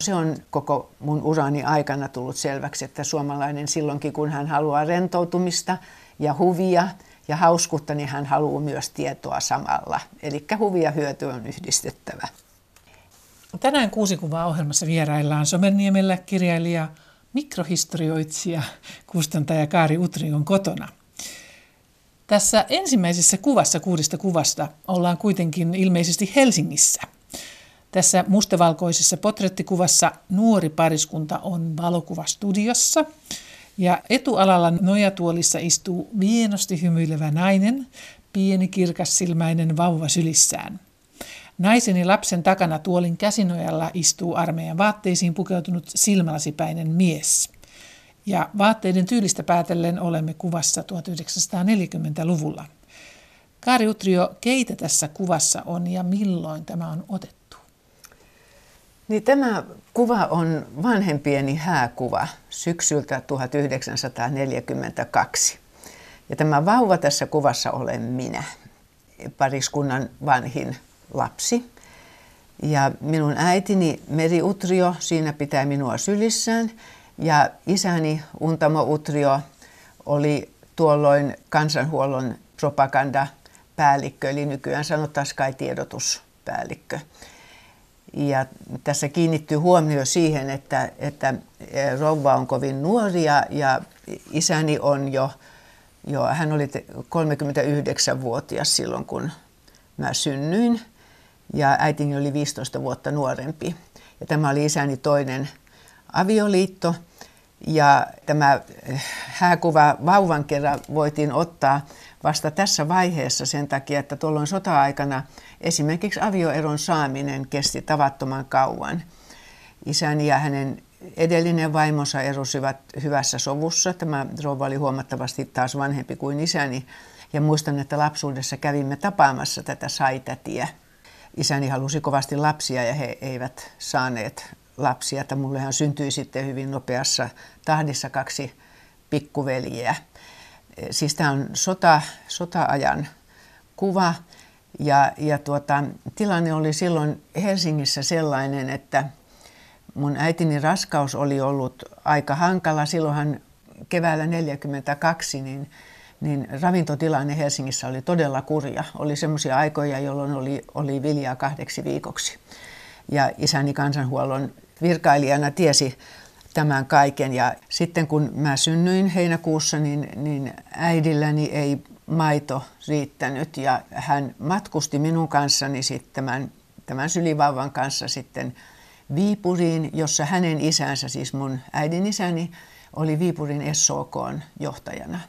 Se on koko mun urani aikana tullut selväksi, että suomalainen silloinkin, kun hän haluaa rentoutumista ja huvia ja hauskuutta, niin hän haluaa myös tietoa samalla. Eli huvi ja hyöty on yhdistettävä. Tänään kuusi kuvaa ohjelmassa vieraillaan Somerniemellä kirjailija, mikrohistorioitsija, kustantaja Kaari Utrion kotona. Tässä ensimmäisessä kuvassa kuudesta kuvasta ollaan kuitenkin ilmeisesti Helsingissä. Tässä mustavalkoisessa potrettikuvassa nuori pariskunta on valokuvastudiossa ja etualalla nojatuolissa istuu vienosti hymyilevä nainen, pieni kirkassilmäinen vauva sylissään. Naisen ja lapsen takana tuolin käsinojalla istuu armeijan vaatteisiin pukeutunut silmälasipäinen mies. Ja vaatteiden tyylistä päätellen olemme kuvassa 1940-luvulla. Kaari Utrio, keitä tässä kuvassa on ja milloin tämä on otettu? Niin tämä kuva on vanhempieni hääkuva syksyltä 1942. Ja tämä vauva tässä kuvassa olen minä, pariskunnan vanhin lapsi. Ja minun äitini Meri Utrio siinä pitää minua sylissään. Ja isäni Untamo Utrio oli tuolloin kansanhuollon propagandapäällikkö, eli nykyään sanottaisiin kai tiedotuspäällikkö. Ja tässä kiinnittyy huomio siihen, että, että rouva on kovin nuoria ja isäni on jo, jo hän oli 39-vuotias silloin, kun mä synnyin ja äitini oli 15 vuotta nuorempi. Ja tämä oli isäni toinen avioliitto. Ja tämä eh, hääkuva vauvan kerran voitiin ottaa vasta tässä vaiheessa sen takia, että tuolloin sota-aikana esimerkiksi avioeron saaminen kesti tavattoman kauan. Isäni ja hänen edellinen vaimonsa erosivat hyvässä sovussa. Tämä rouva oli huomattavasti taas vanhempi kuin isäni. Ja muistan, että lapsuudessa kävimme tapaamassa tätä saitätiä isäni halusi kovasti lapsia ja he eivät saaneet lapsia. Että mullehan syntyi sitten hyvin nopeassa tahdissa kaksi pikkuveljeä. Siis tämä on sota, sota-ajan kuva ja, ja tuota, tilanne oli silloin Helsingissä sellainen, että mun äitini raskaus oli ollut aika hankala. Silloinhan keväällä 1942 niin niin ravintotilanne Helsingissä oli todella kurja. Oli semmoisia aikoja, jolloin oli, oli viljaa kahdeksi viikoksi. Ja isäni kansanhuollon virkailijana tiesi tämän kaiken. Ja sitten kun mä synnyin heinäkuussa, niin, niin äidilläni ei maito riittänyt ja hän matkusti minun kanssani sitten tämän, tämän sylivauvan kanssa sitten Viipuriin, jossa hänen isänsä, siis mun äidin isäni, oli Viipurin SOK johtajana.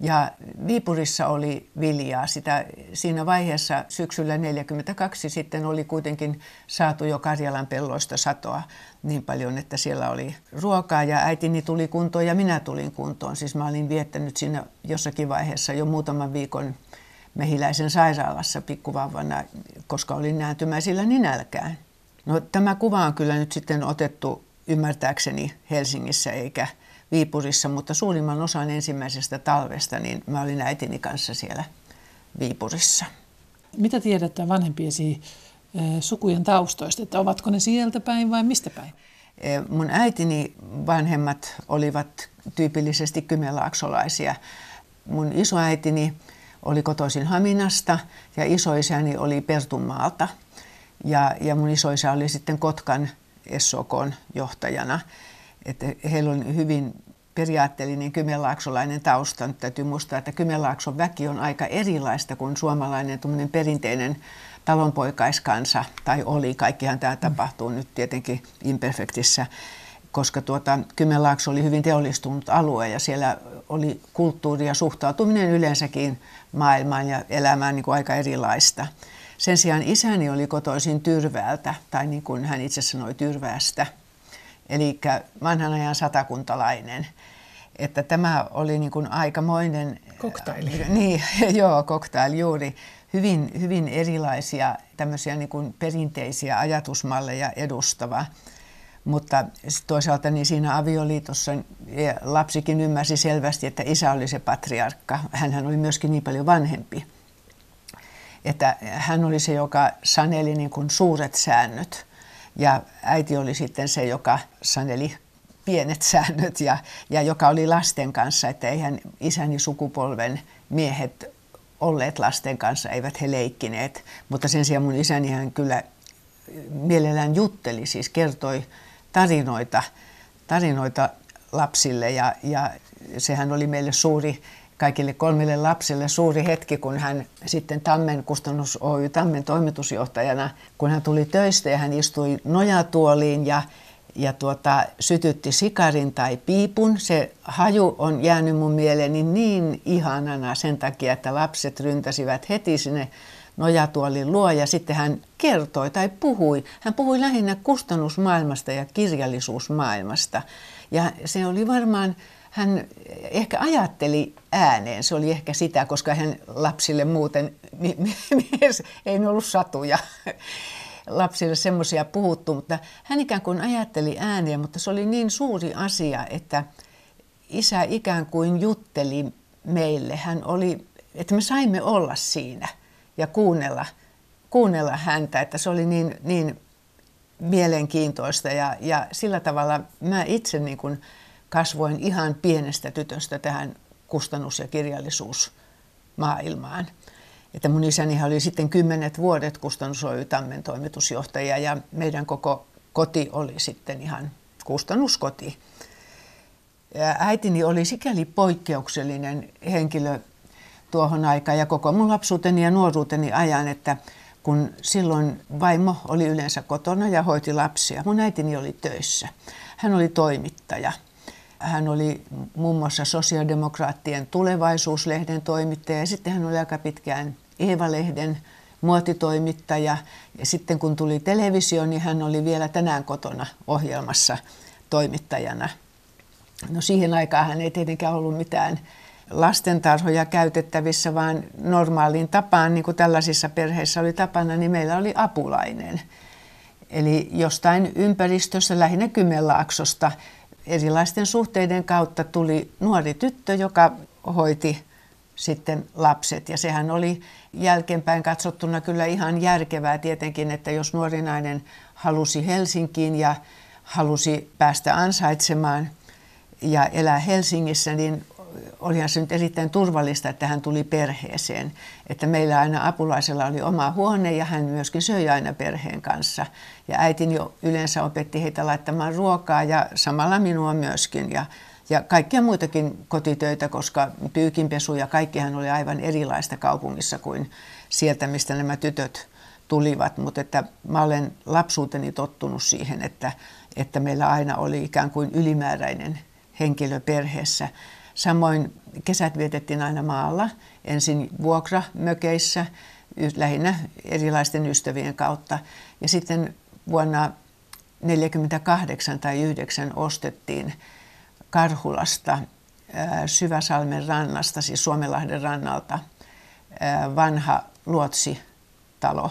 Ja Viipurissa oli viljaa. Sitä, siinä vaiheessa syksyllä 1942 sitten oli kuitenkin saatu jo Karjalan pelloista satoa niin paljon, että siellä oli ruokaa ja äitini tuli kuntoon ja minä tulin kuntoon. Siis mä olin viettänyt siinä jossakin vaiheessa jo muutaman viikon mehiläisen sairaalassa pikkuvauvana, koska olin nääntymäisillä ninälkään. No, tämä kuva on kyllä nyt sitten otettu ymmärtääkseni Helsingissä eikä Viipurissa, mutta suurimman osan ensimmäisestä talvesta niin mä olin äitini kanssa siellä Viipurissa. Mitä tiedät vanhempiesi sukujen taustoista, että ovatko ne sieltä päin vai mistä päin? Mun äitini vanhemmat olivat tyypillisesti kymenlaaksolaisia. Mun isoäitini oli kotoisin Haminasta ja isoisäni oli Pertunmaalta. Ja, ja mun isoisä oli sitten Kotkan SOKn johtajana. Että heillä on hyvin periaatteellinen kymenlaaksolainen tausta. Nyt täytyy muistaa, että Kymenlaakson väki on aika erilaista kuin suomalainen perinteinen talonpoikaiskansa, tai oli. Kaikkihan tämä tapahtuu nyt tietenkin imperfektissä, koska tuota, Kymenlaakso oli hyvin teollistunut alue ja siellä oli kulttuuri ja suhtautuminen yleensäkin maailmaan ja elämään niin kuin aika erilaista. Sen sijaan isäni oli kotoisin Tyrväältä, tai niin kuin hän itse sanoi Tyrväästä, eli vanhan ajan satakuntalainen. Että tämä oli niin kuin aikamoinen... Koktaili. Niin, joo, koktaili juuri. Hyvin, hyvin erilaisia tämmöisiä niin kuin perinteisiä ajatusmalleja edustava. Mutta toisaalta niin siinä avioliitossa lapsikin ymmärsi selvästi, että isä oli se patriarkka. Hänhän oli myöskin niin paljon vanhempi. Että hän oli se, joka saneli niin kuin suuret säännöt Ja äiti oli sitten se, joka saneli pienet säännöt ja, ja joka oli lasten kanssa, että eihän isäni sukupolven miehet olleet lasten kanssa, eivät he leikkineet. Mutta sen sijaan mun isäni hän kyllä mielellään jutteli, siis kertoi tarinoita, tarinoita lapsille ja, ja sehän oli meille suuri, kaikille kolmelle lapselle suuri hetki, kun hän sitten Tammen kustannus Oy Tammen toimitusjohtajana, kun hän tuli töistä ja hän istui nojatuoliin ja ja tuota, sytytti sikarin tai piipun. Se haju on jäänyt mun mieleeni niin ihanana sen takia, että lapset ryntäsivät heti sinne nojatuolin luo ja sitten hän kertoi tai puhui. Hän puhui lähinnä kustannusmaailmasta ja kirjallisuusmaailmasta. Ja se oli varmaan, hän ehkä ajatteli ääneen, se oli ehkä sitä, koska hän lapsille muuten mies ei ollut satuja. Lapsille semmoisia puhuttu, mutta hän ikään kuin ajatteli ääniä, mutta se oli niin suuri asia, että isä ikään kuin jutteli meille. Hän oli, että me saimme olla siinä ja kuunnella, kuunnella häntä, että se oli niin, niin mielenkiintoista. Ja, ja sillä tavalla mä itse niin kuin kasvoin ihan pienestä tytöstä tähän kustannus- ja kirjallisuusmaailmaan. Että mun isäni oli sitten kymmenet vuodet Kustannus Oy Tammen toimitusjohtaja ja meidän koko koti oli sitten ihan kustannuskoti. Ja äitini oli sikäli poikkeuksellinen henkilö tuohon aikaan ja koko mun lapsuuteni ja nuoruuteni ajan, että kun silloin vaimo oli yleensä kotona ja hoiti lapsia, mun äitini oli töissä. Hän oli toimittaja. Hän oli muun muassa sosiaalidemokraattien tulevaisuuslehden toimittaja ja sitten hän oli aika pitkään Eeva-lehden muotitoimittaja. Ja sitten kun tuli televisio, niin hän oli vielä tänään kotona ohjelmassa toimittajana. No siihen aikaan hän ei tietenkään ollut mitään lastentarhoja käytettävissä, vaan normaaliin tapaan, niin kuin tällaisissa perheissä oli tapana, niin meillä oli apulainen. Eli jostain ympäristössä, lähinnä Kymenlaaksosta, erilaisten suhteiden kautta tuli nuori tyttö, joka hoiti sitten lapset. Ja sehän oli jälkeenpäin katsottuna kyllä ihan järkevää tietenkin, että jos nuori nainen halusi Helsinkiin ja halusi päästä ansaitsemaan ja elää Helsingissä, niin olihan se nyt erittäin turvallista, että hän tuli perheeseen. Että meillä aina apulaisella oli oma huone ja hän myöskin söi aina perheen kanssa. Ja äitini jo yleensä opetti heitä laittamaan ruokaa ja samalla minua myöskin. Ja ja kaikkia muitakin kotitöitä, koska pyykinpesu ja kaikkihan oli aivan erilaista kaupungissa kuin sieltä, mistä nämä tytöt tulivat. Mutta että mä olen lapsuuteni tottunut siihen, että, että meillä aina oli ikään kuin ylimääräinen henkilö perheessä. Samoin kesät vietettiin aina maalla, ensin vuokramökeissä, lähinnä erilaisten ystävien kautta. Ja sitten vuonna 1948 tai 9 ostettiin Karhulasta, Syväsalmen rannasta, siis Suomenlahden rannalta, vanha luotsitalo.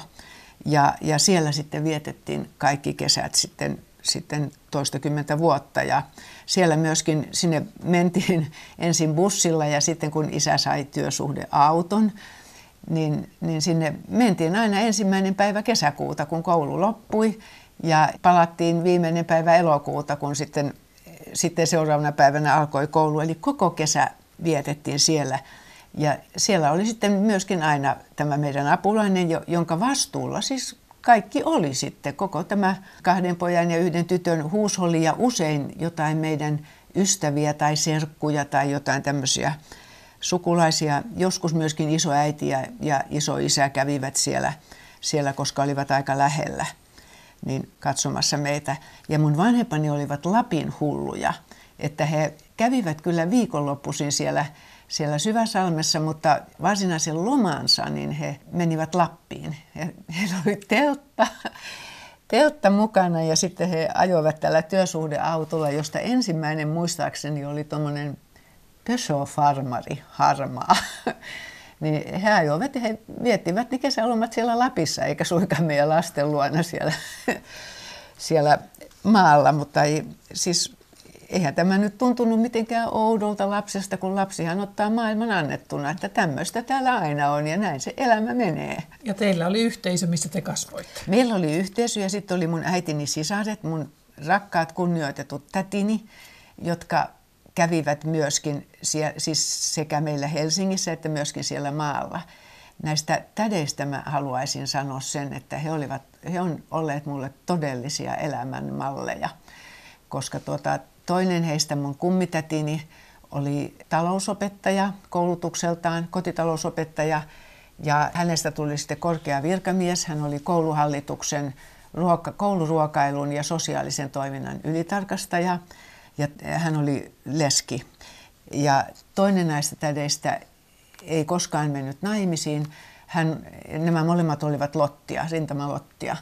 Ja, ja siellä sitten vietettiin kaikki kesät sitten, sitten toistakymmentä vuotta. Ja siellä myöskin sinne mentiin ensin bussilla ja sitten kun isä sai työsuhdeauton, niin, niin sinne mentiin aina ensimmäinen päivä kesäkuuta, kun koulu loppui. Ja palattiin viimeinen päivä elokuuta, kun sitten sitten seuraavana päivänä alkoi koulu, eli koko kesä vietettiin siellä. Ja siellä oli sitten myöskin aina tämä meidän apulainen, jonka vastuulla siis kaikki oli sitten. Koko tämä kahden pojan ja yhden tytön huusholli ja usein jotain meidän ystäviä tai serkkuja tai jotain tämmöisiä sukulaisia. Joskus myöskin isoäiti ja, ja isoisä kävivät siellä, siellä, koska olivat aika lähellä niin katsomassa meitä. Ja mun vanhempani olivat Lapin hulluja, että he kävivät kyllä viikonloppuisin siellä, siellä Syväsalmessa, mutta varsinaisen lomansa niin he menivät Lappiin. He, heillä oli teltta, teltta mukana ja sitten he ajoivat tällä työsuhdeautolla, josta ensimmäinen muistaakseni oli tuommoinen Peugeot-farmari, harmaa niin he ajoivat ja he viettivät ne kesälomat siellä Lapissa, eikä suinkaan meidän lasten luona siellä, siellä maalla, mutta ei, siis eihän tämä nyt tuntunut mitenkään oudolta lapsesta, kun lapsihan ottaa maailman annettuna, että tämmöistä täällä aina on ja näin se elämä menee. Ja teillä oli yhteisö, missä te kasvoitte? Meillä oli yhteisö ja sitten oli mun äitini sisaret, mun rakkaat kunnioitetut tätini, jotka kävivät myöskin siis sekä meillä Helsingissä että myöskin siellä maalla. Näistä tädeistä mä haluaisin sanoa sen, että he, olivat, he on olleet mulle todellisia elämänmalleja, koska tuota, toinen heistä mun kummitätini oli talousopettaja koulutukseltaan, kotitalousopettaja, ja hänestä tuli sitten korkea virkamies. Hän oli kouluhallituksen ruoka, kouluruokailun ja sosiaalisen toiminnan ylitarkastaja ja hän oli leski. Ja toinen näistä tädeistä ei koskaan mennyt naimisiin. Hän, nämä molemmat olivat lottia, rintamalottia.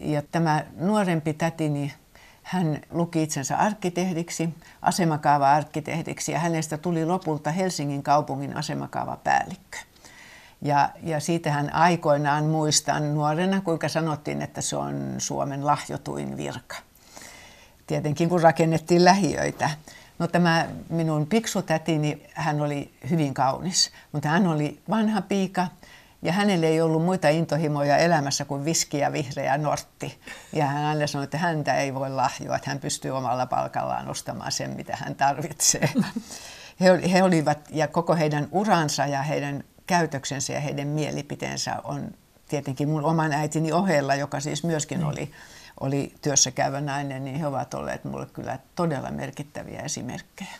Ja tämä nuorempi tätini, hän luki itsensä arkkitehdiksi, asemakaava-arkkitehdiksi ja hänestä tuli lopulta Helsingin kaupungin asemakaavapäällikkö. Ja, ja siitä hän aikoinaan muistan nuorena, kuinka sanottiin, että se on Suomen lahjotuin virka. Tietenkin kun rakennettiin lähiöitä. No tämä minun piksutätini, hän oli hyvin kaunis, mutta hän oli vanha piika ja hänelle ei ollut muita intohimoja elämässä kuin viski ja vihreä nortti. Ja hän aina sanoi, että häntä ei voi lahjoa, että hän pystyy omalla palkallaan ostamaan sen, mitä hän tarvitsee. He, he olivat, ja koko heidän uransa ja heidän käytöksensä ja heidän mielipiteensä on tietenkin mun oman äitini ohella, joka siis myöskin mm. oli, oli työssä käyvä nainen, niin he ovat olleet mulle kyllä todella merkittäviä esimerkkejä.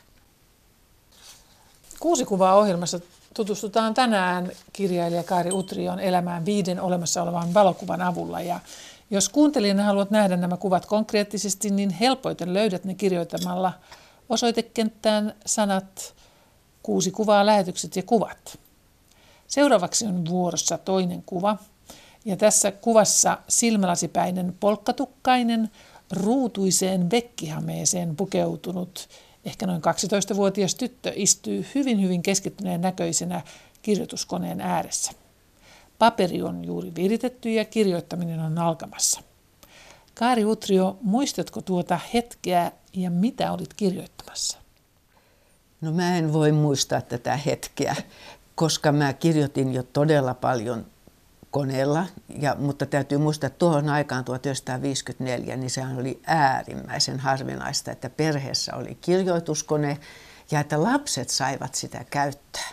Kuusi kuvaa ohjelmassa tutustutaan tänään kirjailija Kaari Utrion elämään viiden olemassa olevan valokuvan avulla. Ja jos kuuntelijana haluat nähdä nämä kuvat konkreettisesti, niin helpoiten löydät ne kirjoittamalla osoitekenttään sanat kuusi kuvaa, lähetykset ja kuvat. Seuraavaksi on vuorossa toinen kuva. Ja tässä kuvassa silmälasipäinen polkkatukkainen, ruutuiseen vekkihameeseen pukeutunut, ehkä noin 12-vuotias tyttö istuu hyvin hyvin keskittyneen näköisenä kirjoituskoneen ääressä. Paperi on juuri viritetty ja kirjoittaminen on alkamassa. Kaari Utrio, muistatko tuota hetkeä ja mitä olit kirjoittamassa? No mä en voi muistaa tätä hetkeä, koska mä kirjoitin jo todella paljon koneella, ja, mutta täytyy muistaa, että tuohon aikaan 1954, niin sehän oli äärimmäisen harvinaista, että perheessä oli kirjoituskone ja että lapset saivat sitä käyttää.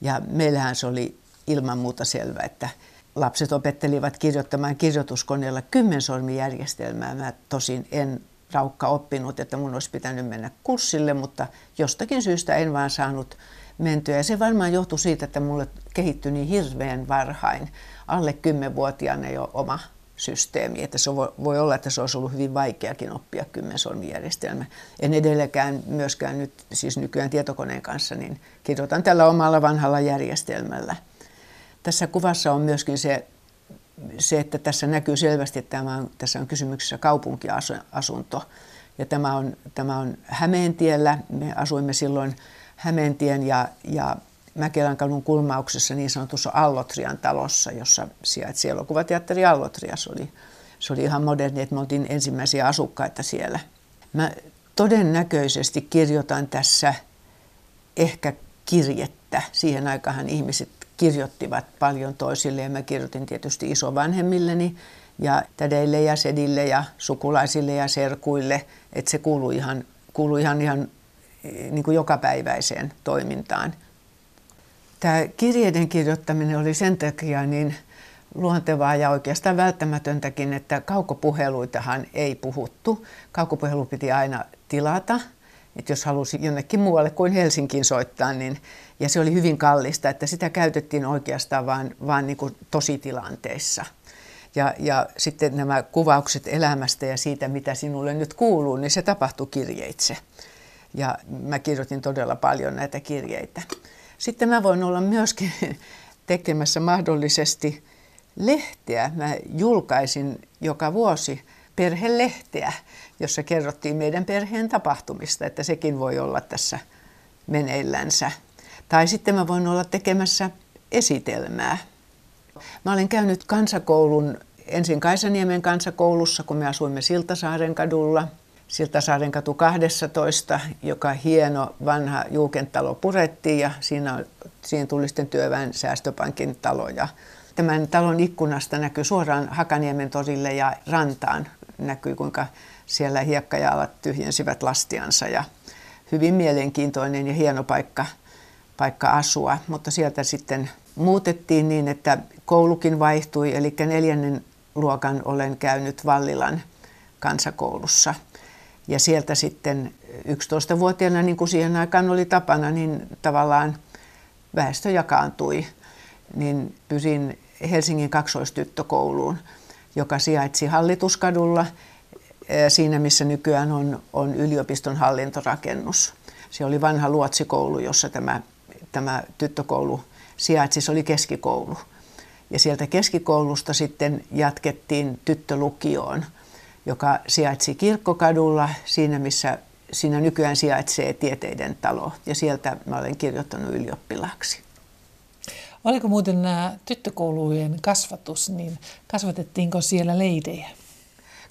Ja meillähän se oli ilman muuta selvä, että lapset opettelivat kirjoittamaan kirjoituskoneella kymmensormijärjestelmää. Mä tosin en raukka oppinut, että mun olisi pitänyt mennä kurssille, mutta jostakin syystä en vaan saanut mentyä. Ja se varmaan johtui siitä, että mulle kehittyi niin hirveän varhain. Alle kymmenvuotiaana jo oma systeemi, että se voi olla, että se olisi ollut hyvin vaikeakin oppia kymmensolmijärjestelmä. En edelläkään myöskään nyt, siis nykyään tietokoneen kanssa, niin kirjoitan tällä omalla vanhalla järjestelmällä. Tässä kuvassa on myöskin se, se että tässä näkyy selvästi, että tämä on, tässä on kysymyksessä kaupunkiasunto. Ja tämä on, tämä on Hämeentiellä. Me asuimme silloin Hämeentien ja, ja Mäkelän kadun kulmauksessa niin sanotussa Allotrian talossa, jossa sijaitsi elokuvateatteri Allotria. Se oli, se oli ihan moderni, että me oltiin ensimmäisiä asukkaita siellä. Mä todennäköisesti kirjoitan tässä ehkä kirjettä. Siihen aikaan ihmiset kirjoittivat paljon toisille ja mä kirjoitin tietysti isovanhemmilleni ja tädeille ja sedille ja sukulaisille ja serkuille, että se kuului ihan, kuului ihan, ihan niin kuin jokapäiväiseen toimintaan. Tämä kirjeiden kirjoittaminen oli sen takia niin luontevaa ja oikeastaan välttämätöntäkin, että kaukopuheluitahan ei puhuttu. Kaukopuhelu piti aina tilata, että jos halusi jonnekin muualle kuin Helsinkiin soittaa, niin, ja se oli hyvin kallista, että sitä käytettiin oikeastaan vain, vain niin kuin tositilanteissa. Ja, ja sitten nämä kuvaukset elämästä ja siitä, mitä sinulle nyt kuuluu, niin se tapahtui kirjeitse ja mä kirjoitin todella paljon näitä kirjeitä. Sitten mä voin olla myöskin tekemässä mahdollisesti lehteä. Mä julkaisin joka vuosi perhelehteä, jossa kerrottiin meidän perheen tapahtumista, että sekin voi olla tässä meneillänsä. Tai sitten mä voin olla tekemässä esitelmää. Mä olen käynyt kansakoulun ensin Kaisaniemen kansakoulussa, kun me asuimme Siltasaaren kadulla – Siltasaaren katu 12, joka hieno vanha juukentalo purettiin ja siinä, siinä tuli sitten työväen säästöpankin talo. Ja tämän talon ikkunasta näkyy suoraan Hakaniemen torille ja rantaan. Näkyy kuinka siellä hiekkajaalat tyhjensivät lastiansa ja hyvin mielenkiintoinen ja hieno paikka, paikka asua. Mutta sieltä sitten muutettiin niin, että koulukin vaihtui, eli neljännen luokan olen käynyt Vallilan kansakoulussa. Ja sieltä sitten 11-vuotiaana, niin kuin siihen aikaan oli tapana, niin tavallaan väestö jakaantui. Niin pysin Helsingin kaksoistyttökouluun, joka sijaitsi Hallituskadulla, siinä missä nykyään on, on yliopiston hallintorakennus. Se oli vanha luotsikoulu, jossa tämä, tämä tyttökoulu sijaitsi, se oli keskikoulu. Ja sieltä keskikoulusta sitten jatkettiin tyttölukioon, joka sijaitsi Kirkkokadulla, siinä missä siinä nykyään sijaitsee tieteiden talo. Ja sieltä mä olen kirjoittanut ylioppilaaksi. Oliko muuten nämä tyttökoulujen kasvatus, niin kasvatettiinko siellä leidejä?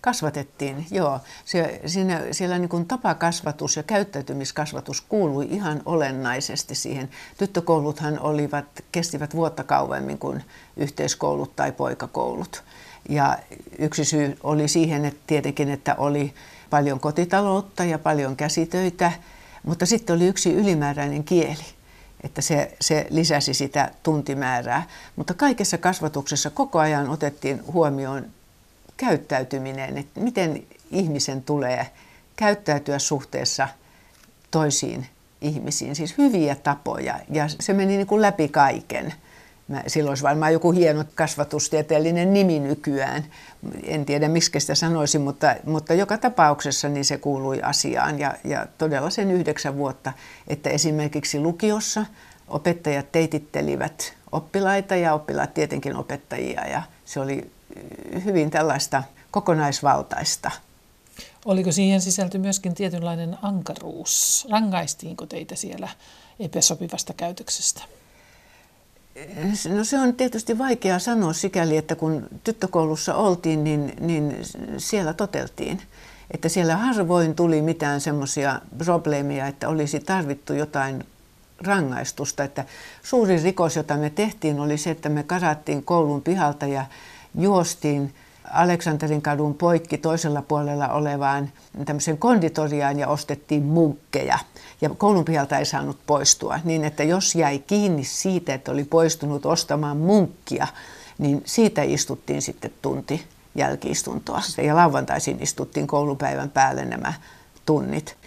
Kasvatettiin, joo. Se, siinä, siellä niin kuin tapakasvatus ja käyttäytymiskasvatus kuului ihan olennaisesti siihen. Tyttökouluthan olivat, kestivät vuotta kauemmin kuin yhteiskoulut tai poikakoulut. Ja yksi syy oli siihen, että tietenkin, että oli paljon kotitaloutta ja paljon käsitöitä, mutta sitten oli yksi ylimääräinen kieli että se, se lisäsi sitä tuntimäärää. Mutta kaikessa kasvatuksessa koko ajan otettiin huomioon käyttäytyminen, että miten ihmisen tulee käyttäytyä suhteessa toisiin ihmisiin, siis hyviä tapoja. Ja se meni niin kuin läpi kaiken. Mä, silloin olisi varmaan joku hieno kasvatustieteellinen nimi nykyään. En tiedä, miksi sitä sanoisin, mutta, mutta joka tapauksessa niin se kuului asiaan. Ja, ja todella sen yhdeksän vuotta, että esimerkiksi lukiossa opettajat teitittelivät oppilaita ja oppilaat tietenkin opettajia. Ja se oli hyvin tällaista kokonaisvaltaista. Oliko siihen sisälty myöskin tietynlainen ankaruus? Rangaistiinko teitä siellä epäsopivasta käytöksestä? No se on tietysti vaikea sanoa sikäli, että kun tyttökoulussa oltiin, niin, niin siellä toteltiin. Että siellä harvoin tuli mitään semmoisia probleemia, että olisi tarvittu jotain rangaistusta. Että suurin rikos, jota me tehtiin, oli se, että me karattiin koulun pihalta ja juostiin Aleksanterin kadun poikki toisella puolella olevaan tämmöiseen konditoriaan ja ostettiin munkkeja. Ja koulun pihalta ei saanut poistua. Niin että jos jäi kiinni siitä, että oli poistunut ostamaan munkkia, niin siitä istuttiin sitten tunti jälkiistuntoa. Ja lauantaisin istuttiin koulupäivän päälle nämä tunnit.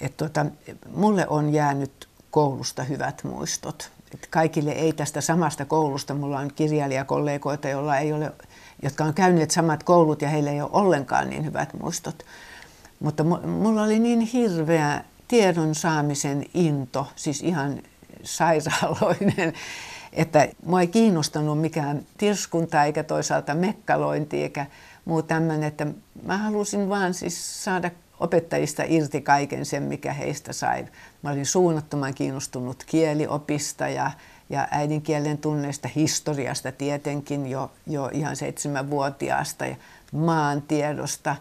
Et tuota, mulle on jäänyt koulusta hyvät muistot. Et kaikille ei tästä samasta koulusta. Mulla on kirjailijakollegoita, joilla ei ole jotka on käyneet samat koulut ja heillä ei ole ollenkaan niin hyvät muistot. Mutta mulla oli niin hirveä tiedon saamisen into, siis ihan sairaaloinen, että mua ei kiinnostanut mikään tirskunta eikä toisaalta mekkalointi eikä muu tämmöinen, että mä halusin vaan siis saada opettajista irti kaiken sen, mikä heistä sai. Mä olin suunnattoman kiinnostunut kieliopista ja ja äidinkielen tunneista, historiasta tietenkin jo, jo ihan seitsemänvuotiaasta ja maantiedosta.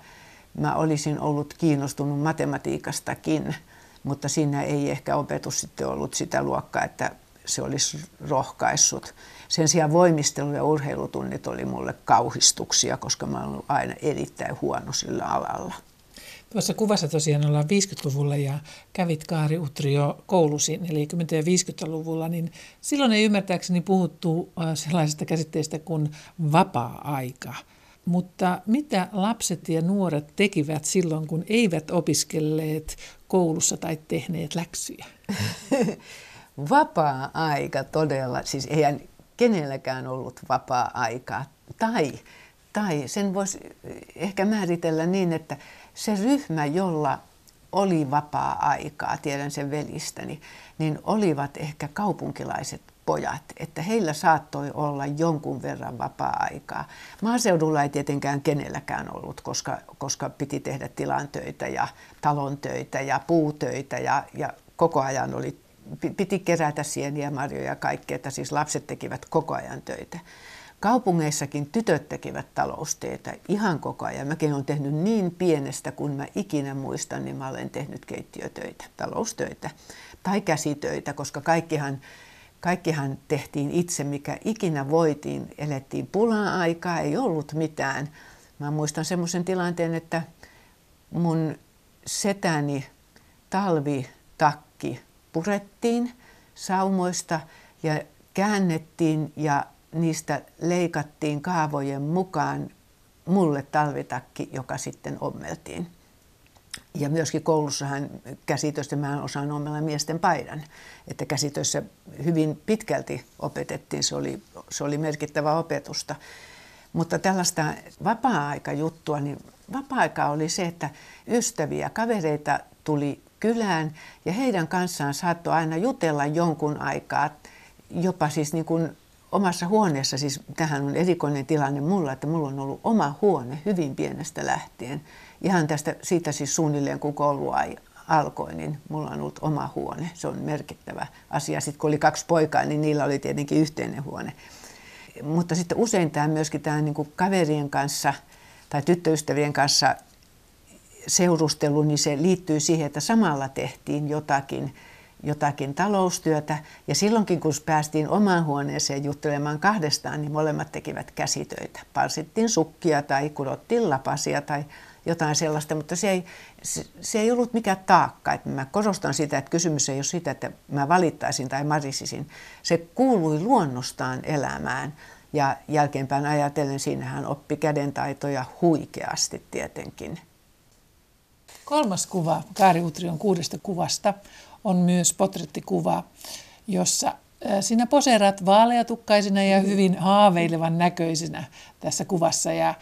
Mä olisin ollut kiinnostunut matematiikastakin, mutta siinä ei ehkä opetus sitten ollut sitä luokkaa, että se olisi rohkaissut. Sen sijaan voimistelu- ja urheilutunnit oli mulle kauhistuksia, koska mä olen aina erittäin huono sillä alalla. Tuossa kuvassa tosiaan ollaan 50-luvulla ja kävit Kaari Utrio koulusi 40- ja 50-luvulla, niin silloin ei ymmärtääkseni puhuttu sellaisesta käsitteestä kuin vapaa-aika. Mutta mitä lapset ja nuoret tekivät silloin, kun eivät opiskelleet koulussa tai tehneet läksyjä? Vapaa-aika todella, siis eihän kenelläkään ollut vapaa-aikaa. Tai, tai sen voisi ehkä määritellä niin, että se ryhmä, jolla oli vapaa-aikaa, tiedän sen velistäni, niin olivat ehkä kaupunkilaiset pojat, että heillä saattoi olla jonkun verran vapaa-aikaa. Maaseudulla ei tietenkään kenelläkään ollut, koska, koska piti tehdä tilantöitä ja talontöitä ja puutöitä ja, ja koko ajan oli, piti kerätä sieniä, marjoja ja kaikkea, että siis lapset tekivät koko ajan töitä. kaupungeissakin tytöt tekevät taloustöitä ihan koko ajan. Mäkin olen tehnyt niin pienestä kuin mä ikinä muistan, niin mä olen tehnyt keittiötöitä, taloustöitä tai käsitöitä, koska kaikkihan, kaikkihan tehtiin itse, mikä ikinä voitiin. Elettiin pulan aikaa, ei ollut mitään. Mä muistan semmoisen tilanteen, että mun setäni talvitakki purettiin saumoista ja käännettiin ja niistä leikattiin kaavojen mukaan mulle talvitakki, joka sitten ommeltiin. Ja myöskin koulussahan käsitöistä mä osaan ommella miesten paidan. Että käsitöissä hyvin pitkälti opetettiin, se oli, se oli merkittävä opetusta. Mutta tällaista vapaa-aikajuttua, niin vapaa-aika oli se, että ystäviä, kavereita tuli kylään ja heidän kanssaan saattoi aina jutella jonkun aikaa, jopa siis niin kuin omassa huoneessa, siis tähän on erikoinen tilanne mulla, että mulla on ollut oma huone hyvin pienestä lähtien. Ihan tästä siitä siis suunnilleen kun koulu alkoi, niin mulla on ollut oma huone. Se on merkittävä asia. Sitten kun oli kaksi poikaa, niin niillä oli tietenkin yhteinen huone. Mutta sitten usein tämä myöskin tämä niin kuin kaverien kanssa tai tyttöystävien kanssa seurustelu, niin se liittyy siihen, että samalla tehtiin jotakin, jotakin taloustyötä. Ja silloinkin, kun päästiin omaan huoneeseen juttelemaan kahdestaan, niin molemmat tekivät käsitöitä. Parsittiin sukkia tai kudottiin lapasia tai jotain sellaista, mutta se ei, se, se ei ollut mikään taakka. Että mä korostan sitä, että kysymys ei ole sitä, että mä valittaisin tai marisisin. Se kuului luonnostaan elämään. Ja jälkeenpäin ajatellen siinähän oppi kädentaitoja huikeasti tietenkin. Kolmas kuva Kaari Utrion kuudesta kuvasta on myös potrettikuva, jossa sinä poseerat vaaleatukkaisena ja hyvin haaveilevan näköisenä tässä kuvassa. Ja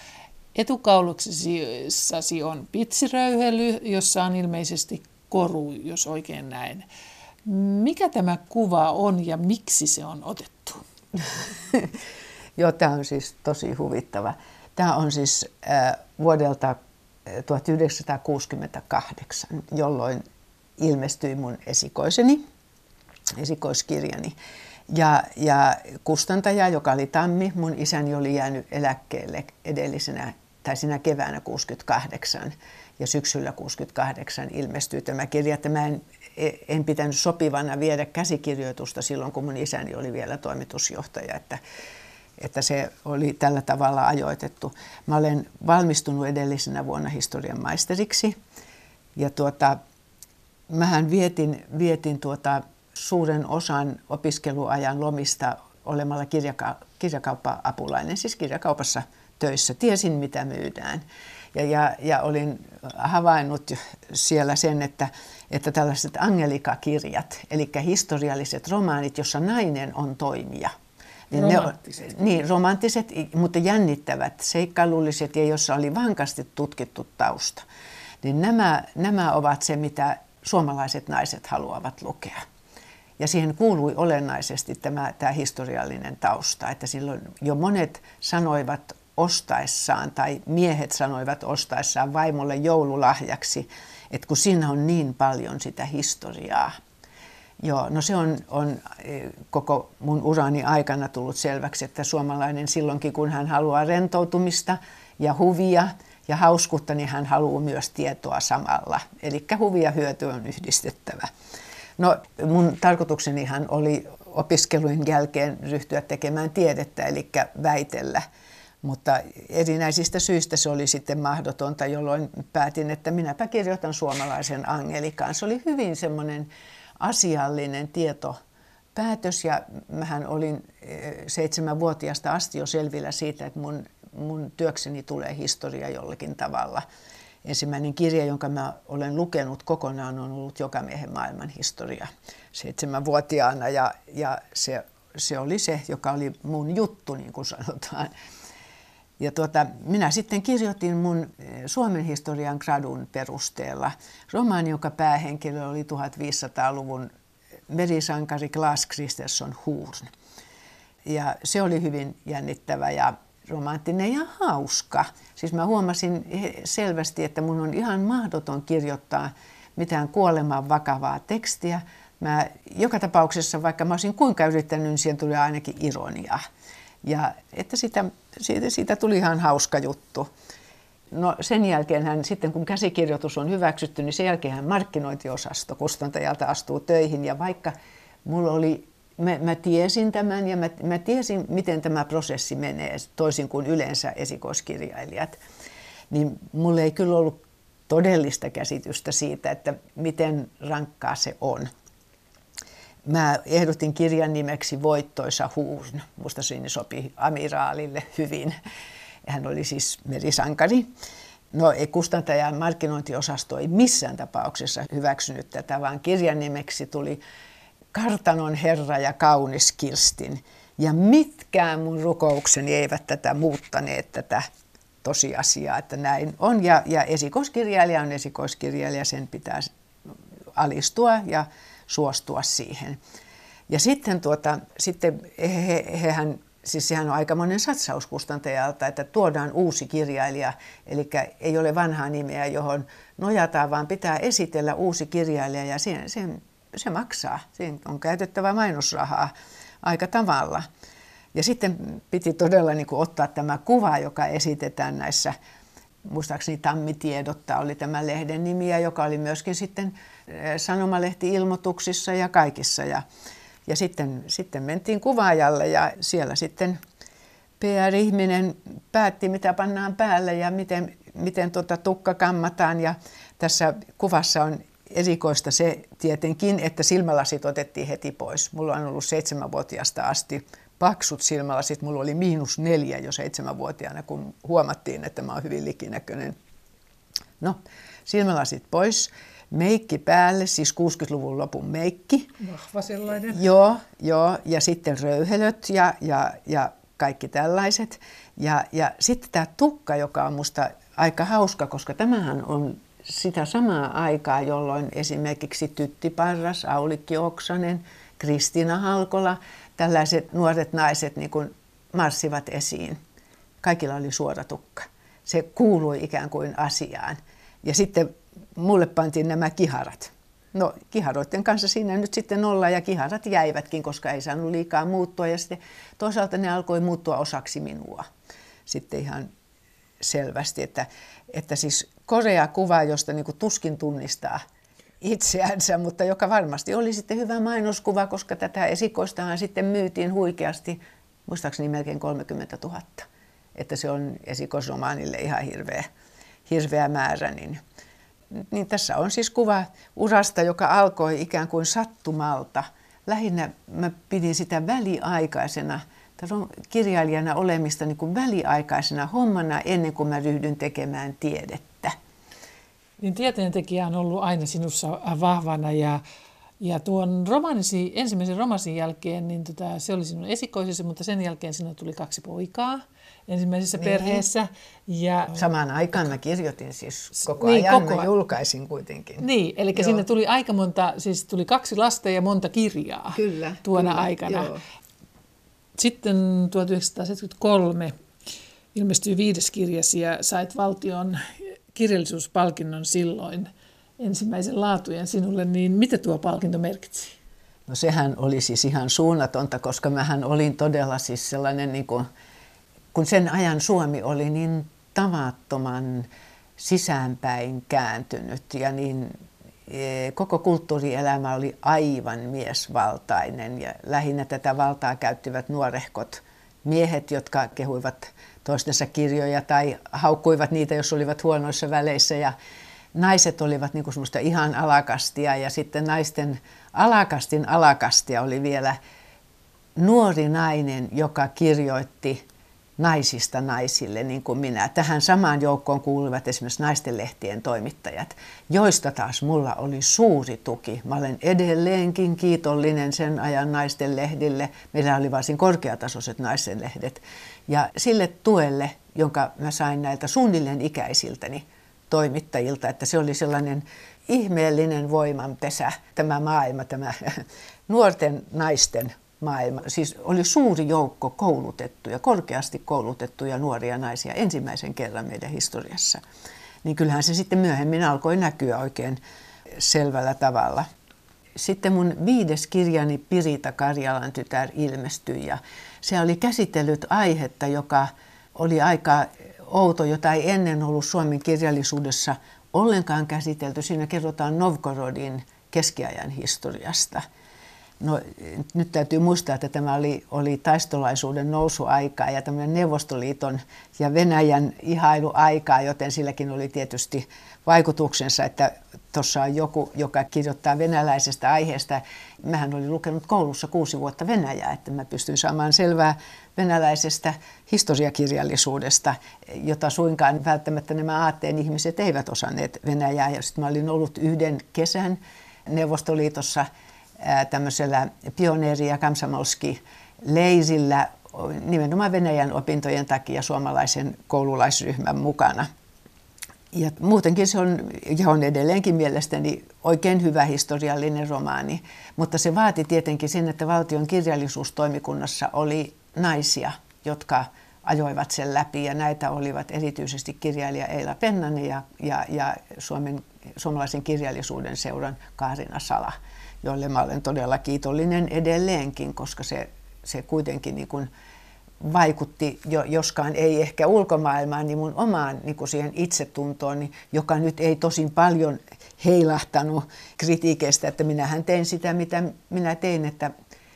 etukauluksesi on pitsiröyhely, jossa on ilmeisesti koru, jos oikein näin. Mikä tämä kuva on ja miksi se on otettu? Joo, tämä on siis tosi huvittava. Tämä on siis äh, vuodelta 1968, jolloin ilmestyi mun esikoiseni, esikoiskirjani. Ja, ja kustantaja, joka oli Tammi, mun isäni oli jäänyt eläkkeelle edellisenä tai sinä keväänä 68 ja syksyllä 68 ilmestyi tämä kirja, että mä en, en pitänyt sopivana viedä käsikirjoitusta silloin, kun mun isäni oli vielä toimitusjohtaja, että, että se oli tällä tavalla ajoitettu. Mä olen valmistunut edellisenä vuonna historian maisteriksi ja tuota, mähän vietin, vietin tuota suuren osan opiskeluajan lomista olemalla kirjaka- kirjakauppa-apulainen, siis kirjakaupassa töissä. Tiesin, mitä myydään. Ja, ja, ja olin havainnut siellä sen, että, että tällaiset angelikakirjat, eli historialliset romaanit, jossa nainen on toimija – niin romanttiset. Ne, niin, romanttiset, mutta jännittävät, seikkailulliset ja jossa oli vankasti tutkittu tausta. Niin nämä, nämä ovat se, mitä suomalaiset naiset haluavat lukea. Ja siihen kuului olennaisesti tämä, tämä historiallinen tausta, että silloin jo monet sanoivat ostaessaan tai miehet sanoivat ostaessaan vaimolle joululahjaksi, että kun siinä on niin paljon sitä historiaa, Joo, no se on, on e, koko mun urani aikana tullut selväksi, että suomalainen silloinkin, kun hän haluaa rentoutumista ja huvia ja hauskuutta, niin hän haluaa myös tietoa samalla. Eli huvia hyöty on yhdistettävä. No mun tarkoituksenihan oli opiskelujen jälkeen ryhtyä tekemään tiedettä, eli väitellä. Mutta erinäisistä syistä se oli sitten mahdotonta, jolloin päätin, että minäpä kirjoitan suomalaisen Angelikaan. Se oli hyvin semmoinen asiallinen tieto päätös ja mähän olin eh, seitsemänvuotiaasta asti jo selvillä siitä, että mun, mun työkseni tulee historia jollakin tavalla. Ensimmäinen kirja, jonka mä olen lukenut kokonaan, on ollut Jokamiehen maailman historia seitsemänvuotiaana ja, ja se, se oli se, joka oli mun juttu, niin kuin sanotaan. Ja tuota, minä sitten kirjoitin mun eh, Suomen historian gradun perusteella romaani, jonka päähenkilö oli 1500-luvun merisankari Klaas Kristersson Horn. Ja se oli hyvin jännittävä ja romanttinen ja hauska. Siis mä huomasin selvästi, että mun on ihan mahdoton kirjoittaa mitään kuolemaan vakavaa tekstiä. Mä, joka tapauksessa, vaikka mä olisin kuinka yrittänyt, niin siihen tuli ainakin ironia. Ja että sitä, siitä, siitä tuli ihan hauska juttu. No sen jälkeen hän sitten kun käsikirjoitus on hyväksytty, niin sen jälkeen hän markkinointiosasto kustantajalta astuu töihin. Ja vaikka mulla oli, mä, mä tiesin tämän ja mä, mä tiesin, miten tämä prosessi menee, toisin kuin yleensä esikoiskirjailijat, niin mulla ei kyllä ollut todellista käsitystä siitä, että miten rankkaa se on. Mä ehdotin kirjan nimeksi Voittoisa huun. Musta siinä sopi amiraalille hyvin. Hän oli siis merisankari. No ei kustantajan markkinointiosasto ei missään tapauksessa hyväksynyt tätä, vaan kirjan nimeksi tuli Kartanon herra ja kaunis Kirstin. Ja mitkään mun rukoukseni eivät tätä muuttaneet, tätä tosiasiaa, että näin on. Ja, ja esikoiskirjailija on esikoiskirjailija, sen pitää alistua ja suostua siihen. Ja sitten, tuota, sitten he, hehän, siis sehän on aikamoinen satsaus kustantajalta, että tuodaan uusi kirjailija, eli ei ole vanhaa nimeä, johon nojataan, vaan pitää esitellä uusi kirjailija ja se, se, se maksaa. Siinä on käytettävä mainosrahaa aika tavalla. Ja sitten piti todella niin kuin ottaa tämä kuva, joka esitetään näissä, muistaakseni Tammitiedotta oli tämä lehden nimi, joka oli myöskin sitten eh, sanomalehti-ilmoituksissa ja kaikissa. Ja, ja sitten, sitten mentiin kuvaajalle ja siellä sitten PR-ihminen päätti, mitä pannaan päälle ja miten, miten tuota tukka kammataan. Ja tässä kuvassa on erikoista se tietenkin, että silmälasit otettiin heti pois. Mulla on ollut seitsemänvuotiaasta asti paksut silmälasit. Mulla oli miinus neljä jo seitsemänvuotiaana, kun huomattiin, että mä oon hyvin likinäköinen. No, silmälasit pois, meikki päälle, siis 60-luvun lopun meikki. Vahva sellainen. Joo, joo ja sitten röyhelöt ja, ja, ja kaikki tällaiset. Ja, ja sitten tämä tukka, joka on musta aika hauska, koska tämähän on sitä samaa aikaa, jolloin esimerkiksi Tytti Parras, Aulikki Oksanen, Kristiina Halkola, tällaiset nuoret naiset niin kuin marssivat esiin. Kaikilla oli suora tukka. Se kuului ikään kuin asiaan. Ja sitten mulle pantiin nämä kiharat. No kiharoiden kanssa siinä nyt sitten olla ja kiharat jäivätkin, koska ei saanut liikaa muuttua. Ja sitten toisaalta ne alkoi muuttua osaksi minua. Sitten ihan selvästi, että, että siis korea kuva, josta niin tuskin tunnistaa itseänsä, mutta joka varmasti oli sitten hyvä mainoskuva, koska tätä esikoistahan sitten myytiin huikeasti, muistaakseni melkein 30 000. Että se on esikoisromaanille ihan hirveä, hirveä määrä. Niin, niin tässä on siis kuva urasta, joka alkoi ikään kuin sattumalta. Lähinnä mä pidin sitä väliaikaisena – kirjailijana olemista niin kuin väliaikaisena hommana ennen kuin mä ryhdyn tekemään tiedettä. Niin tieteentekijä on ollut aina sinussa vahvana ja, ja tuon romanisi, ensimmäisen romasin jälkeen, niin tota, se oli sinun esikoisesi, mutta sen jälkeen sinulle tuli kaksi poikaa ensimmäisessä niin. perheessä. Ja... Samaan aikaan mä kirjoitin siis koko niin, ajan, koko... mä julkaisin kuitenkin. Niin, eli Joo. sinne tuli aika monta, siis tuli kaksi lasta ja monta kirjaa kyllä, tuona kyllä, aikana. Joo. Sitten 1973 ilmestyi viides kirjasi ja sait valtion kirjallisuuspalkinnon silloin ensimmäisen laatujen sinulle, niin mitä tuo palkinto merkitsi? No sehän oli siis ihan suunnatonta, koska mähän olin todella siis sellainen, niin kuin, kun sen ajan Suomi oli niin tavattoman sisäänpäin kääntynyt ja niin e, koko kulttuurielämä oli aivan miesvaltainen ja lähinnä tätä valtaa käyttivät nuorehkot miehet, jotka kehuivat toistensa kirjoja tai haukkuivat niitä, jos olivat huonoissa väleissä. Ja naiset olivat niin semmoista ihan alakastia ja sitten naisten alakastin alakastia oli vielä nuori nainen, joka kirjoitti naisista naisille, niin kuin minä. Tähän samaan joukkoon kuuluvat esimerkiksi naistenlehtien toimittajat, joista taas mulla oli suuri tuki. Mä olen edelleenkin kiitollinen sen ajan naisten lehdille. Meillä oli varsin korkeatasoiset naistenlehdet. Ja sille tuelle, jonka mä sain näiltä suunnilleen ikäisiltäni toimittajilta, että se oli sellainen ihmeellinen voimanpesä, tämä maailma, tämä nuorten naisten maailma. Siis oli suuri joukko koulutettuja, korkeasti koulutettuja nuoria naisia ensimmäisen kerran meidän historiassa. Niin kyllähän se sitten myöhemmin alkoi näkyä oikein selvällä tavalla. sitten mun viides kirjani Pirita Karjalan tytär ilmestyi ja se oli käsitellyt aihetta, joka oli aika outo, jota ei ennen ollut Suomen kirjallisuudessa ollenkaan käsitelty. Siinä kerrotaan Novgorodin keskiajan historiasta. No, nyt täytyy muistaa, että tämä oli, oli taistolaisuuden nousuaikaa ja tämmöinen Neuvostoliiton ja Venäjän ihailuaikaa, joten silläkin oli tietysti vaikutuksensa, että tuossa on joku, joka kirjoittaa venäläisestä aiheesta. Mähän olin lukenut koulussa kuusi vuotta Venäjää, että mä pystyn saamaan selvää venäläisestä historiakirjallisuudesta, jota suinkaan välttämättä nämä aatteen ihmiset eivät osanneet Venäjää. Ja sitten mä olin ollut yhden kesän Neuvostoliitossa tämmöisellä pioneeri- ja kamsamolski leisillä nimenomaan Venäjän opintojen takia suomalaisen koululaisryhmän mukana. Ja muutenkin se on, ja on edelleenkin mielestäni oikein hyvä historiallinen romaani, mutta se vaati tietenkin sen, että valtion kirjallisuustoimikunnassa oli naisia, jotka ajoivat sen läpi ja näitä olivat erityisesti kirjailija Eila Pennanen ja, ja, ja Suomen, suomalaisen kirjallisuuden seuran Kaarina Sala, joille mä olen todella kiitollinen edelleenkin, koska se, se kuitenkin niin kuin vaikutti, joskaan ei ehkä ulkomaailmaan, niin mun omaan niin kuin siihen itsetuntoon, joka nyt ei tosin paljon heilahtanut kritiikeistä, että minähän tein sitä, mitä minä tein, että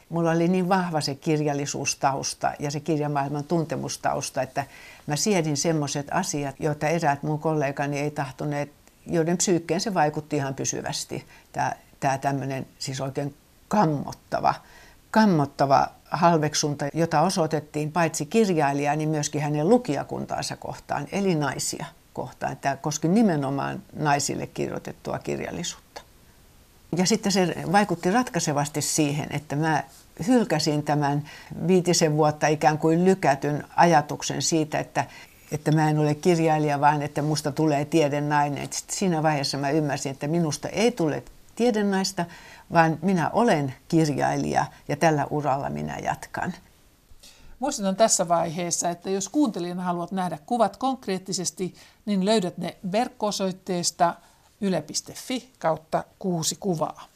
mulla oli niin vahva se kirjallisuustausta ja se kirjamaailman tuntemustausta, että mä siedin semmoiset asiat, joita eräät mun kollegani ei tahtoneet, joiden psyykkeen se vaikutti ihan pysyvästi. Tämä, tämä tämmöinen siis oikein kammottava, kammottava halveksunta, jota osoitettiin paitsi kirjailijaa, niin myöskin hänen lukijakuntaansa kohtaan, eli naisia kohtaan. Tämä koski nimenomaan naisille kirjoitettua kirjallisuutta. Ja sitten se vaikutti ratkaisevasti siihen, että mä hylkäsin tämän viitisen vuotta ikään kuin lykätyn ajatuksen siitä, että, että mä en ole kirjailija, vaan että musta tulee tiedennainen. Sitten siinä vaiheessa mä ymmärsin, että minusta ei tule tiedennaista, vaan minä olen kirjailija ja tällä uralla minä jatkan. Muistutan tässä vaiheessa, että jos kuuntelijana haluat nähdä kuvat konkreettisesti, niin löydät ne verkko-osoitteesta yle.fi kautta kuusi kuvaa.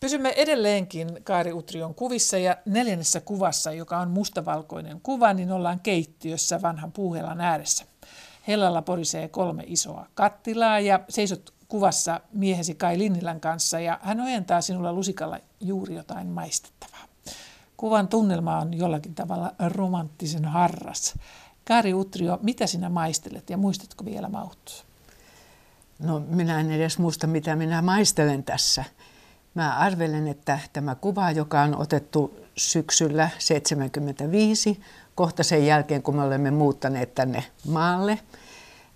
Pysymme edelleenkin Kaari Utrion kuvissa ja neljännessä kuvassa, joka on mustavalkoinen kuva, niin ollaan keittiössä vanhan puuhelan ääressä. Hellalla porisee kolme isoa kattilaa ja seisot kuvassa miehesi Kai Linnilän kanssa ja hän ojentaa sinulla lusikalla juuri jotain maistettavaa. Kuvan tunnelma on jollakin tavalla romanttisen harras. Kaari Utrio, mitä sinä maistelet ja muistatko vielä maut? No minä en edes muista, mitä minä maistelen tässä. Mä arvelen, että tämä kuva, joka on otettu syksyllä 75, kohta sen jälkeen, kun me olemme muuttaneet tänne maalle,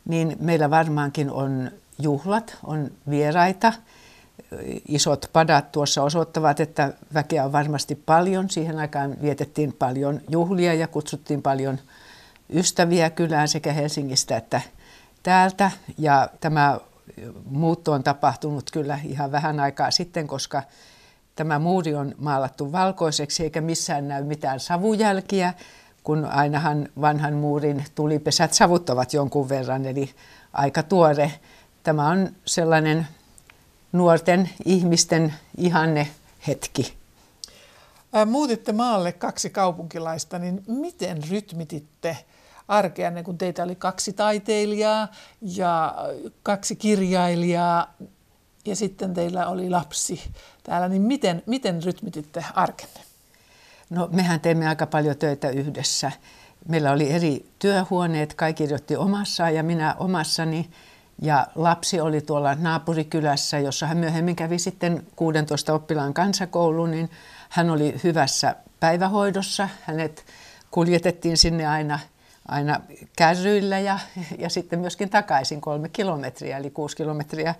niin meillä varmaankin on juhlat, on vieraita. Isot padat tuossa osoittavat, että väkeä on varmasti paljon. Siihen aikaan vietettiin paljon juhlia ja kutsuttiin paljon ystäviä kylään sekä Helsingistä että täältä. Ja tämä muutto on tapahtunut kyllä ihan vähän aikaa sitten, koska tämä muuri on maalattu valkoiseksi eikä missään näy mitään savujälkiä, kun ainahan vanhan muurin tulipesät savuttavat jonkun verran, eli aika tuore Tämä on sellainen nuorten ihmisten ihanne hetki. Muutitte maalle kaksi kaupunkilaista, niin miten rytmititte arkea, kun teitä oli kaksi taiteilijaa ja kaksi kirjailijaa ja sitten teillä oli lapsi täällä, niin miten, miten rytmititte arkenne? No mehän teemme aika paljon töitä yhdessä. Meillä oli eri työhuoneet, kaikki kirjoitti omassaan ja minä omassani. Ja lapsi oli tuolla naapurikylässä, jossa hän myöhemmin kävi sitten 16 oppilaan kansakouluun, niin hän oli hyvässä päivähoidossa. Hänet kuljetettiin sinne aina, aina kärryillä ja, ja sitten myöskin takaisin kolme kilometriä, eli kuusi kilometriä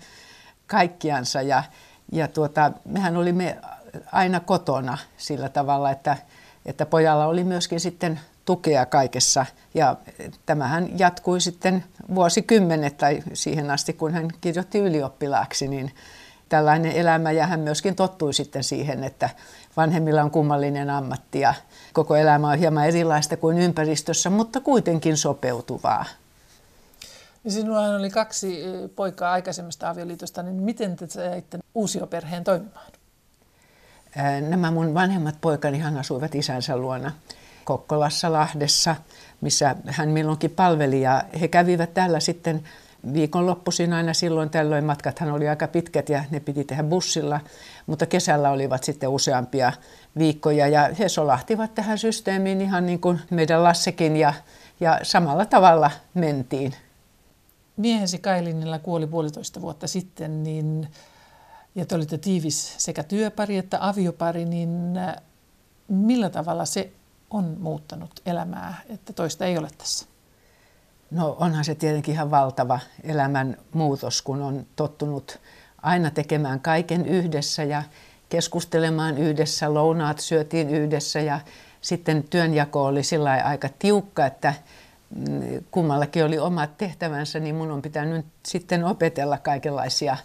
kaikkiansa. Ja, ja tuota, mehän olimme aina kotona sillä tavalla, että, että pojalla oli myöskin sitten tukea kaikessa. Ja tämähän jatkui sitten vuosikymmenet tai siihen asti, kun hän kirjoitti ylioppilaaksi, niin tällainen elämä ja hän myöskin tottui sitten siihen, että vanhemmilla on kummallinen ammatti ja koko elämä on hieman erilaista kuin ympäristössä, mutta kuitenkin sopeutuvaa. Ja sinulla oli kaksi poikaa aikaisemmasta avioliitosta, niin miten te saitte uusioperheen toimimaan? Nämä mun vanhemmat poikani asuivat isänsä luona Kokkolassa, Lahdessa, missä hän milloinkin palveli. Ja he kävivät täällä sitten viikonloppuisin aina silloin tällöin. Matkathan oli aika pitkät ja ne piti tehdä bussilla, mutta kesällä olivat sitten useampia viikkoja. Ja he solahtivat tähän systeemiin ihan niin kuin meidän Lassekin ja, ja samalla tavalla mentiin. Miehesi Kailinilla kuoli puolitoista vuotta sitten, niin ja te olitte tiivis sekä työpari että aviopari, niin äh, millä tavalla se on muuttanut elämää, että toista ei ole tässä? No onhan se tietenkin ihan valtava elämän muutos, kun on tottunut aina tekemään kaiken yhdessä ja keskustelemaan yhdessä, lounaat syötiin yhdessä ja sitten työnjako oli sillä aika tiukka, että mm, kummallakin oli omat tehtävänsä, niin mun on pitänyt sitten opetella kaikenlaisia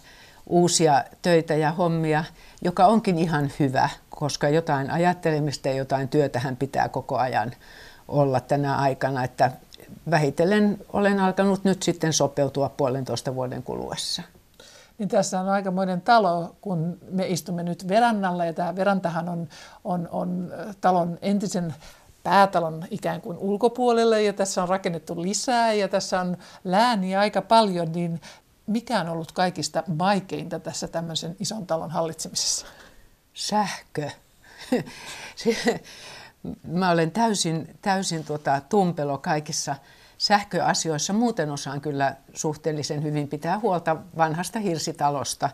uusia töitä ja hommia, joka onkin ihan hyvä, koska jotain ajattelemista ja jotain työtähän pitää koko ajan olla tänä aikana, että vähitellen olen alkanut nyt sitten sopeutua puolentoista vuoden kuluessa. Niin tässä on aikamoinen talo, kun me istumme nyt verannalla ja tämä verantahan on, on, on talon entisen päätalon ikään kuin ulkopuolelle ja tässä on rakennettu lisää ja tässä on lääniä aika paljon, niin mikä on ollut kaikista vaikeinta tässä tämmöisen ison talon hallitsemisessa? Sähkö. Mä olen täysin, täysin tota, tumpelo kaikissa sähköasioissa. Muuten osaan kyllä suhteellisen hyvin pitää huolta vanhasta hirsitalosta.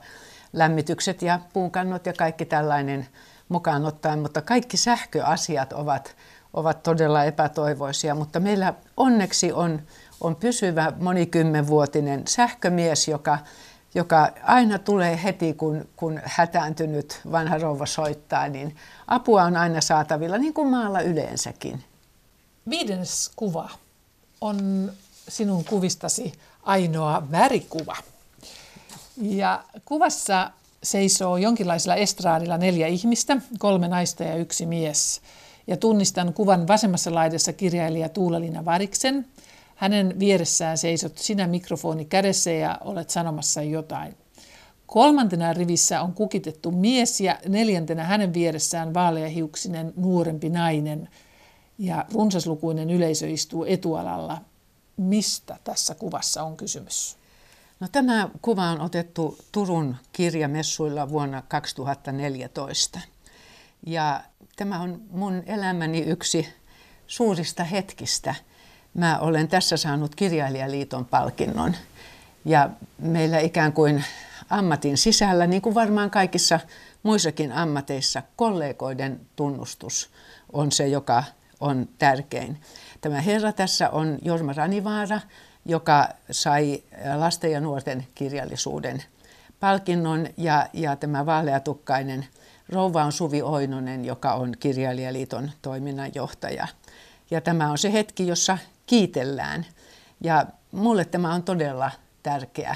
Lämmitykset ja puukannot ja kaikki tällainen mukaan ottaen, mutta kaikki sähköasiat ovat, ovat todella epätoivoisia. Mutta meillä onneksi on on pysyvä monikymmenvuotinen sähkömies, joka, joka aina tulee heti, kun, kun hätääntynyt vanha rouva soittaa, niin apua on aina saatavilla, niin kuin maalla yleensäkin. Viides kuva on sinun kuvistasi ainoa värikuva. Ja kuvassa seisoo jonkinlaisella estraadilla neljä ihmistä, kolme naista ja yksi mies. Ja tunnistan kuvan vasemmassa laidassa kirjailija Tuulalina Variksen, hänen vieressään seisot sinä mikrofoni kädessä ja olet sanomassa jotain. Kolmantena rivissä on kukitettu mies ja neljäntenä hänen vieressään vaaleahiuksinen nuorempi nainen ja runsaslukuinen yleisö istuu etualalla. Mistä tässä kuvassa on kysymys? No, tämä kuva on otettu Turun kirjamessuilla vuonna 2014. Ja tämä on mun elämäni yksi suurista hetkistä – mä olen tässä saanut kirjailijaliiton palkinnon. Ja meillä ikään kuin ammatin sisällä, niin kuin varmaan kaikissa muissakin ammateissa, kollegoiden tunnustus on se, joka on tärkein. Tämä herra tässä on Jorma Ranivaara, joka sai lasten ja nuorten kirjallisuuden palkinnon, ja, ja tämä vaaleatukkainen rouva on Suvi Oinonen, joka on Kirjailijaliiton toiminnanjohtaja. Ja tämä on se hetki, jossa kiitellään. Ja mulle tämä on todella tärkeä,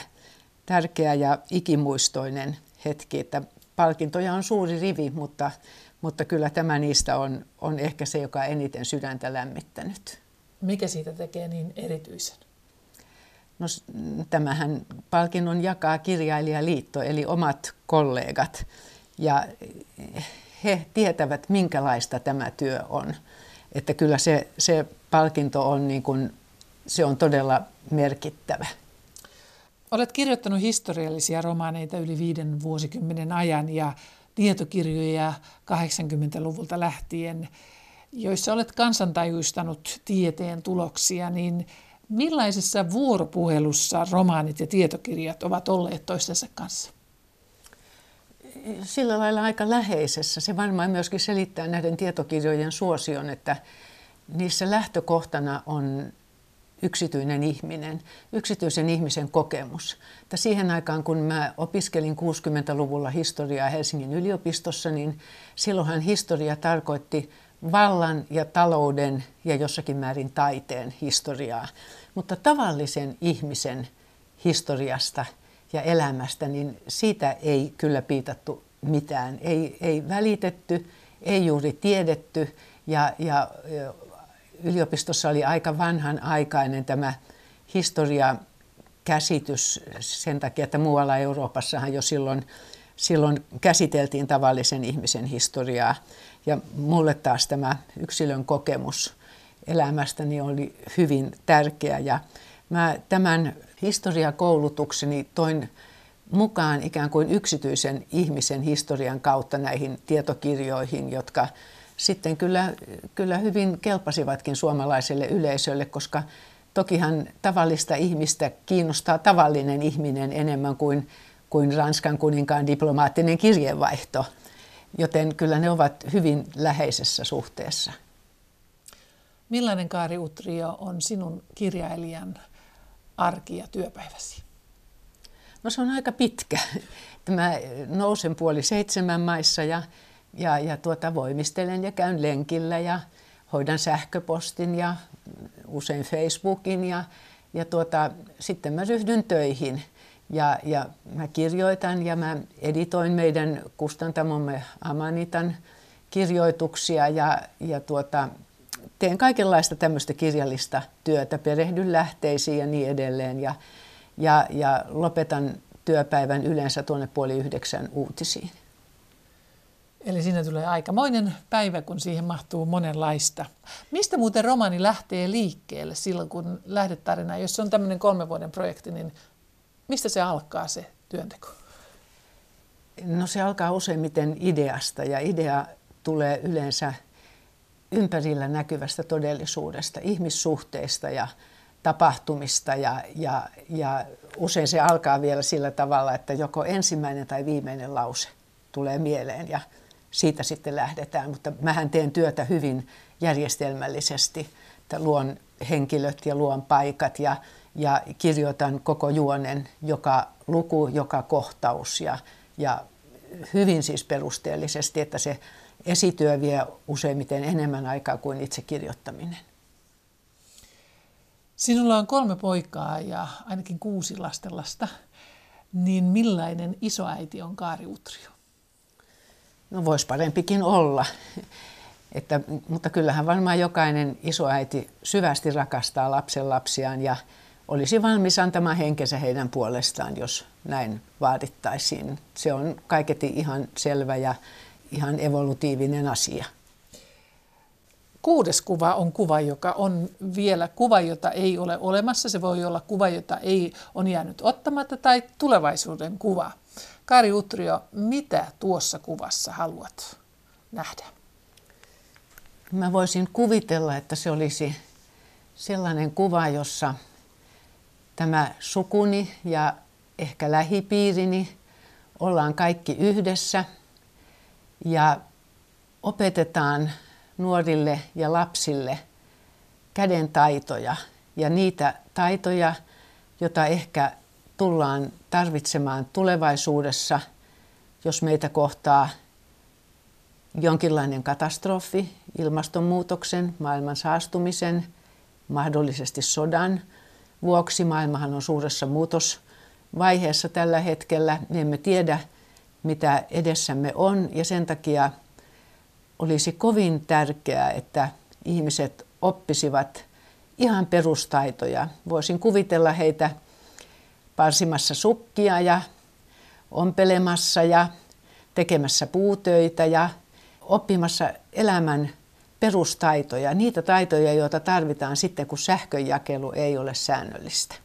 tärkeä ja ikimuistoinen hetki, että palkintoja on suuri rivi, mutta, mutta kyllä tämä niistä on, on ehkä se, joka eniten sydäntä lämmittänyt. Mikä siitä tekee niin erityisen? No, tämähän palkinnon jakaa kirjailijaliitto, eli omat kollegat. Ja he tietävät, minkälaista tämä työ on. Että kyllä se, se palkinto on, niin kuin, se on todella merkittävä. Olet kirjoittanut historiallisia romaaneita yli viiden vuosikymmenen ajan ja tietokirjoja 80-luvulta lähtien, joissa olet kansantajuistanut tieteen tuloksia, niin millaisessa vuoropuhelussa romaanit ja tietokirjat ovat olleet toistensa kanssa? Sillä lailla aika läheisessä. Se varmaan myöskin selittää näiden tietokirjojen suosion, että niissä lähtökohtana on yksityinen ihminen, yksityisen ihmisen kokemus. Että siihen aikaan, kun mä opiskelin 60-luvulla historiaa Helsingin yliopistossa, niin silloinhan historia tarkoitti vallan ja talouden ja jossakin määrin taiteen historiaa. Mutta tavallisen ihmisen historiasta ja elämästä, niin siitä ei kyllä piitattu mitään. Ei, ei välitetty, ei juuri tiedetty ja, ja yliopistossa oli aika vanhan aikainen tämä historia käsitys sen takia, että muualla Euroopassahan jo silloin, silloin käsiteltiin tavallisen ihmisen historiaa. Ja mulle taas tämä yksilön kokemus elämästäni oli hyvin tärkeä. Ja mä tämän historiakoulutukseni toin mukaan ikään kuin yksityisen ihmisen historian kautta näihin tietokirjoihin, jotka sitten kyllä, kyllä hyvin kelpasivatkin suomalaiselle yleisölle, koska tokihan tavallista ihmistä kiinnostaa tavallinen ihminen enemmän kuin, kuin Ranskan kuninkaan diplomaattinen kirjeenvaihto, joten kyllä ne ovat hyvin läheisessä suhteessa. Millainen Kaari Utrio on sinun kirjailijan arki ja työpäiväsi? No se on aika pitkä. Mä nousen puoli seitsemän maissa ja, ja, ja tuota, voimistelen ja käyn lenkillä ja hoidan sähköpostin ja usein Facebookin ja, ja tuota, sitten mä ryhdyn töihin. Ja, ja mä kirjoitan ja mä editoin meidän kustantamomme Amanitan kirjoituksia ja, ja tuota, teen kaikenlaista tämmöistä kirjallista työtä, perehdyn lähteisiin ja niin edelleen. Ja, ja, ja lopetan työpäivän yleensä tuonne puoli yhdeksän uutisiin. Eli siinä tulee aikamoinen päivä, kun siihen mahtuu monenlaista. Mistä muuten romani lähtee liikkeelle silloin, kun lähdet tarinaan? Jos se on tämmöinen kolmen vuoden projekti, niin mistä se alkaa se työnteko? No se alkaa useimmiten ideasta ja idea tulee yleensä ympärillä näkyvästä todellisuudesta, ihmissuhteista ja tapahtumista ja, ja, ja usein se alkaa vielä sillä tavalla, että joko ensimmäinen tai viimeinen lause tulee mieleen ja siitä sitten lähdetään. Mutta mähän teen työtä hyvin järjestelmällisesti, että luon henkilöt ja luon paikat ja, ja kirjoitan koko juonen, joka luku, joka kohtaus ja, ja hyvin siis perusteellisesti, että se esityö vie useimmiten enemmän aikaa kuin itse kirjoittaminen. Sinulla on kolme poikaa ja ainakin kuusi lastenlasta. Niin millainen isoäiti on Kaari Utrio? No voisi parempikin olla. Että, mutta kyllähän varmaan jokainen isoäiti syvästi rakastaa lapsen lapsiaan ja olisi valmis antamaan henkensä heidän puolestaan, jos näin vaadittaisiin. Se on kaiketi ihan selvä ja ihan evolutiivinen asia. Kuudes kuva on kuva, joka on vielä kuva, jota ei ole olemassa. Se voi olla kuva, jota ei on jäänyt ottamatta tai tulevaisuuden kuva. Kari Utrio, mitä tuossa kuvassa haluat nähdä? Mä voisin kuvitella, että se olisi sellainen kuva, jossa tämä sukuni ja ehkä lähipiirini ollaan kaikki yhdessä ja opetetaan nuorille ja lapsille käden taitoja ja niitä taitoja, joita ehkä tullaan tarvitsemaan tulevaisuudessa, jos meitä kohtaa jonkinlainen katastrofi, ilmastonmuutoksen, maailman saastumisen, mahdollisesti sodan vuoksi. Maailmahan on suuressa muutosvaiheessa tällä hetkellä. Me emme tiedä, mitä edessämme on ja sen takia olisi kovin tärkeää, että ihmiset oppisivat ihan perustaitoja. Voisin kuvitella heitä parsimassa sukkia ja ompelemassa ja tekemässä puutöitä ja oppimassa elämän perustaitoja, niitä taitoja, joita tarvitaan sitten, kun sähkönjakelu ei ole säännöllistä.